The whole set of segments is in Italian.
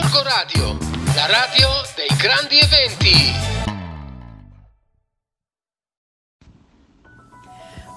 Gorgo Radio, la radio dei grandi eventi.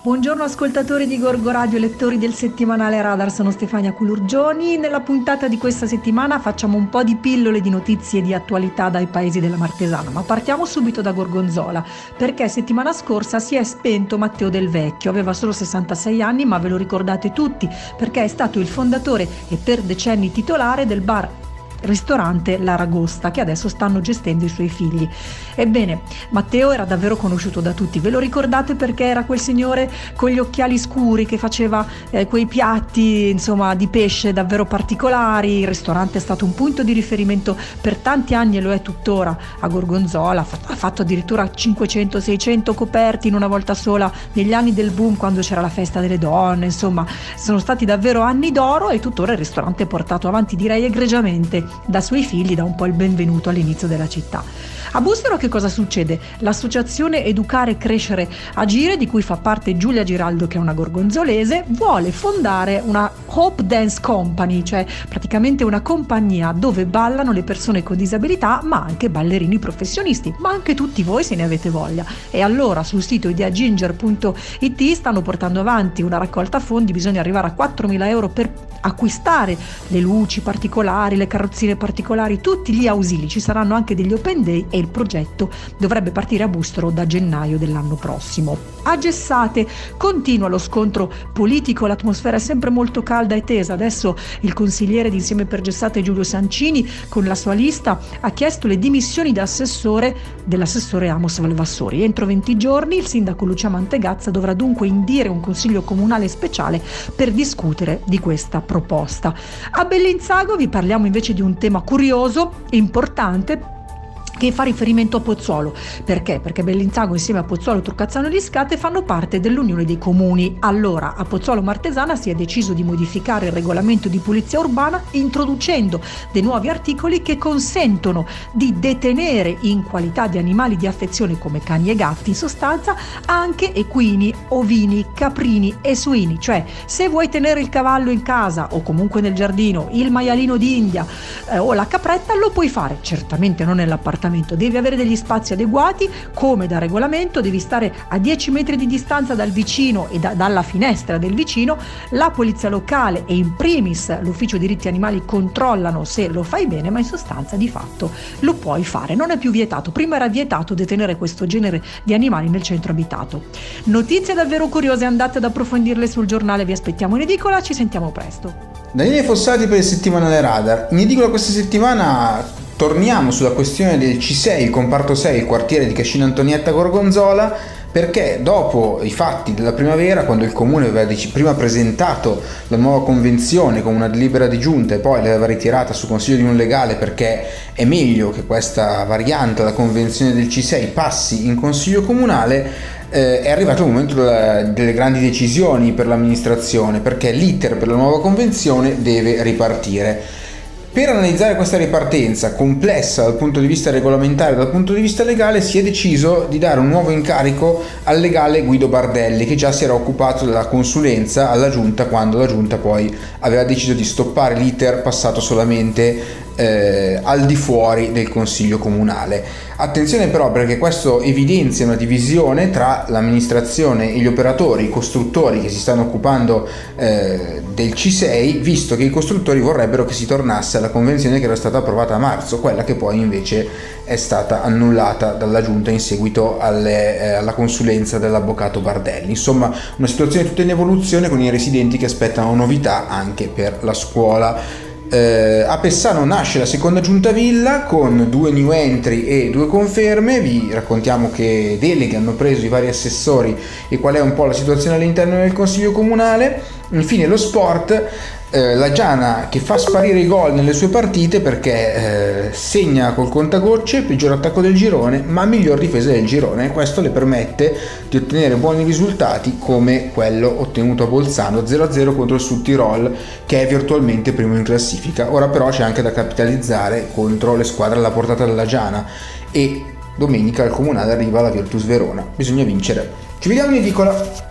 Buongiorno ascoltatori di Gorgo Radio e lettori del settimanale Radar, sono Stefania Culurgioni. Nella puntata di questa settimana facciamo un po' di pillole di notizie di attualità dai paesi della Martesana, ma partiamo subito da Gorgonzola, perché settimana scorsa si è spento Matteo Del Vecchio, aveva solo 66 anni, ma ve lo ricordate tutti, perché è stato il fondatore e per decenni titolare del bar ristorante L'Aragosta che adesso stanno gestendo i suoi figli. Ebbene, Matteo era davvero conosciuto da tutti, ve lo ricordate perché era quel signore con gli occhiali scuri che faceva eh, quei piatti insomma di pesce davvero particolari, il ristorante è stato un punto di riferimento per tanti anni e lo è tuttora. A Gorgonzola, ha fatto addirittura 500-600 coperti in una volta sola negli anni del boom quando c'era la festa delle donne, insomma. Sono stati davvero anni d'oro e tuttora il ristorante è portato avanti direi egregiamente da suoi figli dà un po' il benvenuto all'inizio della città. A Bustero che cosa succede? L'associazione Educare, Crescere, Agire, di cui fa parte Giulia Giraldo, che è una gorgonzolese, vuole fondare una Hope Dance Company, cioè praticamente una compagnia dove ballano le persone con disabilità, ma anche ballerini professionisti, ma anche tutti voi se ne avete voglia. E allora sul sito ideaginger.it stanno portando avanti una raccolta fondi, bisogna arrivare a 4.000 euro per acquistare le luci particolari, le carrozzine particolari, tutti gli ausili, ci saranno anche degli open day e il progetto dovrebbe partire a Bustro da gennaio dell'anno prossimo. A Gessate continua lo scontro politico, l'atmosfera è sempre molto calda e tesa. Adesso il consigliere di Insieme per Gessate Giulio Sancini con la sua lista ha chiesto le dimissioni da assessore dell'assessore Amos Valvassori. Entro 20 giorni il sindaco Lucia Mantegazza dovrà dunque indire un consiglio comunale speciale per discutere di questa proposta. A Bellinzago vi parliamo invece di un tema curioso, importante che fa riferimento a Pozzuolo. Perché? Perché Bellinzago insieme a Pozzuolo, Truccazzano e Liscate fanno parte dell'Unione dei Comuni. Allora, a Pozzuolo Martesana si è deciso di modificare il regolamento di pulizia urbana introducendo dei nuovi articoli che consentono di detenere in qualità di animali di affezione come cani e gatti, in sostanza, anche equini, ovini, caprini e suini. Cioè, se vuoi tenere il cavallo in casa o comunque nel giardino, il maialino d'India eh, o la capretta, lo puoi fare, certamente non nell'appartamento appartamento, devi avere degli spazi adeguati, come da regolamento, devi stare a 10 metri di distanza dal vicino e da, dalla finestra del vicino, la polizia locale e in primis l'ufficio diritti animali controllano se lo fai bene, ma in sostanza di fatto lo puoi fare, non è più vietato, prima era vietato detenere questo genere di animali nel centro abitato. Notizie davvero curiose, andate ad approfondirle sul giornale, vi aspettiamo in edicola, ci sentiamo presto. Daniele Fossati per il settimanale Radar. In edicola questa settimana torniamo sulla questione del C6, il comparto 6, il quartiere di Cascina Antonietta Gorgonzola, perché dopo i fatti della primavera, quando il comune aveva prima presentato la nuova convenzione con una delibera di giunta e poi l'aveva ritirata su consiglio di non legale perché è meglio che questa variante, la convenzione del C6, passi in consiglio comunale, eh, è arrivato il momento delle grandi decisioni per l'amministrazione perché l'iter per la nuova convenzione deve ripartire. Per analizzare questa ripartenza complessa dal punto di vista regolamentare e dal punto di vista legale si è deciso di dare un nuovo incarico al legale Guido Bardelli che già si era occupato della consulenza alla giunta quando la giunta poi aveva deciso di stoppare l'iter passato solamente eh, al di fuori del consiglio comunale. Attenzione però perché questo evidenzia una divisione tra l'amministrazione e gli operatori, i costruttori che si stanno occupando eh, del C6, visto che i costruttori vorrebbero che si tornasse alla convenzione che era stata approvata a marzo, quella che poi invece è stata annullata dalla giunta in seguito alle, eh, alla consulenza dell'avvocato Bardelli. Insomma, una situazione tutta in evoluzione con i residenti che aspettano novità anche per la scuola. Eh, a Pessano nasce la seconda giunta villa con due new entry e due conferme. Vi raccontiamo che deleghe hanno preso i vari assessori e qual è un po' la situazione all'interno del consiglio comunale. Infine lo sport eh, la Giana che fa sparire i gol nelle sue partite perché eh, segna col contagocce, peggior attacco del girone, ma miglior difesa del girone. Questo le permette di ottenere buoni risultati come quello ottenuto a Bolzano 0-0 contro il Sud Tirol, che è virtualmente primo in classifica. Ora però c'è anche da capitalizzare contro le squadre alla portata della Giana e domenica al comunale arriva la Virtus Verona. Bisogna vincere. Ci vediamo in edicola.